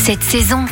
cette saison.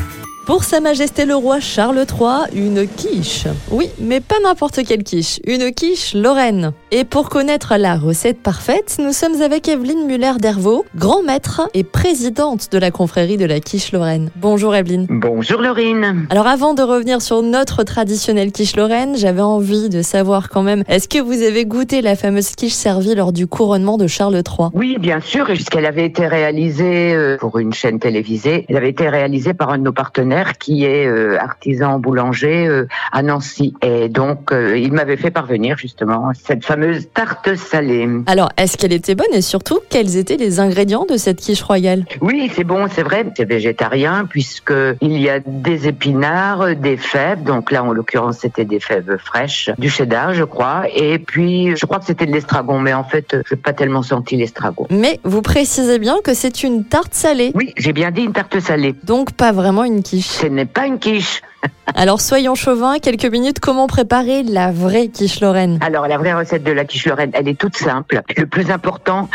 Pour Sa Majesté le Roi Charles III, une quiche. Oui, mais pas n'importe quelle quiche, une quiche Lorraine. Et pour connaître la recette parfaite, nous sommes avec Evelyne Muller-Dervaux, grand maître et présidente de la confrérie de la quiche Lorraine. Bonjour Evelyne. Bonjour Laurine. Alors avant de revenir sur notre traditionnelle quiche Lorraine, j'avais envie de savoir quand même, est-ce que vous avez goûté la fameuse quiche servie lors du couronnement de Charles III Oui, bien sûr, puisqu'elle avait été réalisée euh, pour une chaîne télévisée. Elle avait été réalisée par un de nos partenaires qui est euh, artisan boulanger euh, à Nancy. Et donc, euh, il m'avait fait parvenir justement cette fameuse tarte salée. Alors, est-ce qu'elle était bonne et surtout, quels étaient les ingrédients de cette quiche royale? Oui, c'est bon, c'est vrai, c'est végétarien puisque il y a des épinards, des fèves. Donc là, en l'occurrence, c'était des fèves fraîches, du cheddar, je crois. Et puis, je crois que c'était de l'estragon, mais en fait, je n'ai pas tellement senti l'estragon. Mais vous précisez bien que c'est une tarte salée. Oui, j'ai bien dit une tarte salée. Donc pas vraiment une quiche. Ce n'est pas une quiche. Alors soyons chauvins, quelques minutes, comment préparer la vraie quiche lorraine? Alors la vraie recette de la quiche lorraine, elle est toute simple. Le plus important,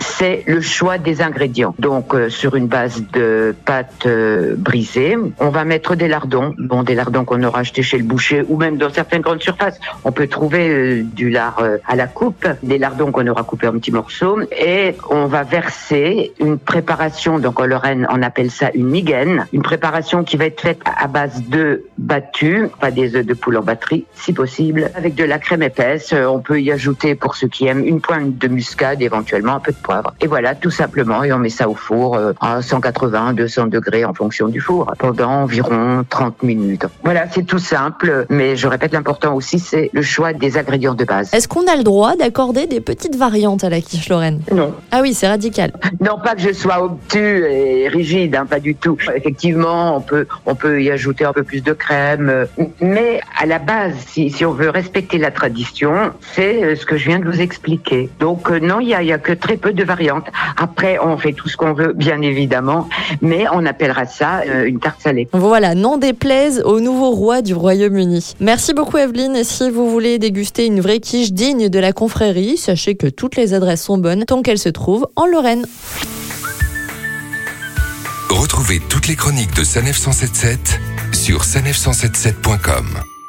c'est le choix des ingrédients. Donc euh, sur une base de pâte euh, brisée, on va mettre des lardons. Bon, des lardons qu'on aura acheté chez le boucher ou même dans certaines grandes surfaces. On peut trouver euh, du lard euh, à la coupe, des lardons qu'on aura coupés en petits morceaux et on va verser une préparation. Donc en Lorraine, on appelle ça une migaine, une préparation qui va être faite à base de battus, pas des œufs de poule en batterie, si possible, avec de la crème épaisse. Euh, On peut y ajouter, pour ceux qui aiment, une pointe de muscade, éventuellement un peu de poivre. Et voilà, tout simplement, et on met ça au four euh, à 180, 200 degrés en fonction du four, pendant environ 30 minutes. Voilà, c'est tout simple, mais je répète, l'important aussi, c'est le choix des ingrédients de base. Est-ce qu'on a le droit d'accorder des petites variantes à la quiche lorraine? Non, Ah oui, c'est radical. non pas que je sois obtus et rigide, hein, pas du tout. Effectivement, on peut, on peut y ajouter un peu plus de crème, euh, mais à la base, si, si on veut respecter la tradition, c'est euh, ce que je viens de vous expliquer. Donc non, il y a, il y a que très peu de variantes. Après, on fait tout ce qu'on veut, bien évidemment, mais on appellera ça euh, une tarte salée. Voilà, n'en déplaise au nouveau roi du Royaume-Uni. Merci beaucoup Evelyne et si vous voulez déguster une vraie quiche digne de la confrérie, sachez que toutes les adresses sont bonnes tant qu'elles se trouvent en Lorraine. Retrouvez toutes les chroniques de Sanef 177 sur sanef177.com.